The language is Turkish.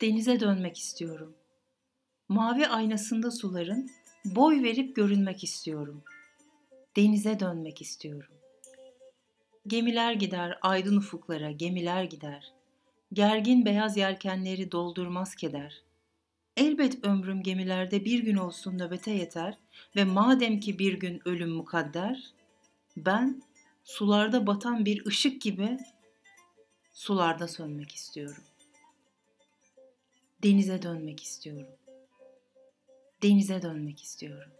Denize dönmek istiyorum. Mavi aynasında suların boy verip görünmek istiyorum. Denize dönmek istiyorum. Gemiler gider aydın ufuklara, gemiler gider. Gergin beyaz yelkenleri doldurmaz keder. Elbet ömrüm gemilerde bir gün olsun nöbete yeter ve madem ki bir gün ölüm mukadder, ben sularda batan bir ışık gibi sularda sönmek istiyorum. Denize dönmek istiyorum. Denize dönmek istiyorum.